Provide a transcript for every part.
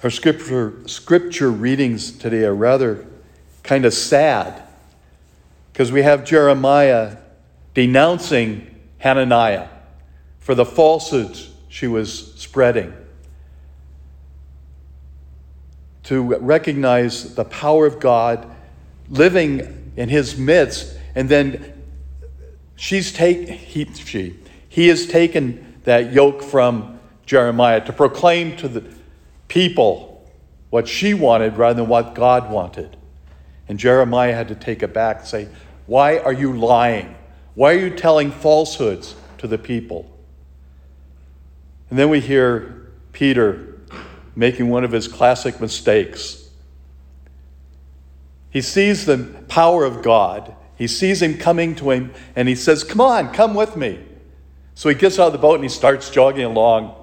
Our scripture, scripture readings today are rather kind of sad because we have Jeremiah denouncing Hananiah for the falsehoods she was spreading. To recognize the power of God living in his midst, and then she's take, he, she, he has taken that yoke from Jeremiah to proclaim to the people what she wanted rather than what God wanted. And Jeremiah had to take it back and say, Why are you lying? Why are you telling falsehoods to the people? And then we hear Peter making one of his classic mistakes. He sees the power of God. He sees him coming to him, and he says, Come on, come with me. So he gets out of the boat and he starts jogging along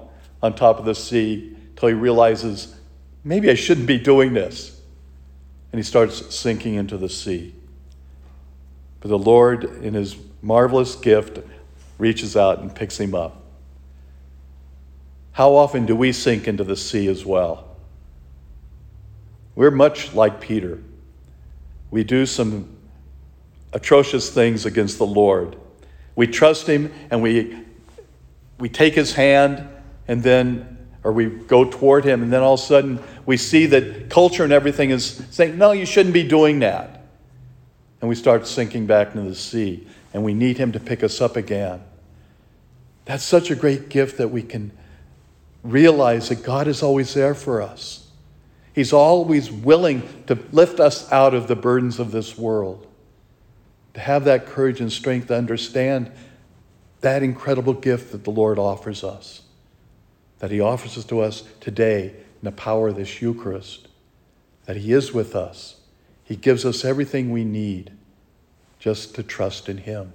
on top of the sea until he realizes, maybe I shouldn't be doing this. And he starts sinking into the sea. But the Lord, in his marvelous gift, reaches out and picks him up. How often do we sink into the sea as well? We're much like Peter. We do some atrocious things against the Lord. We trust him and we we take his hand and then, or we go toward him, and then all of a sudden we see that culture and everything is saying, no, you shouldn't be doing that. And we start sinking back into the sea, and we need him to pick us up again. That's such a great gift that we can realize that God is always there for us. He's always willing to lift us out of the burdens of this world. To have that courage and strength to understand that incredible gift that the Lord offers us, that He offers to us today in the power of this Eucharist, that He is with us. He gives us everything we need just to trust in Him.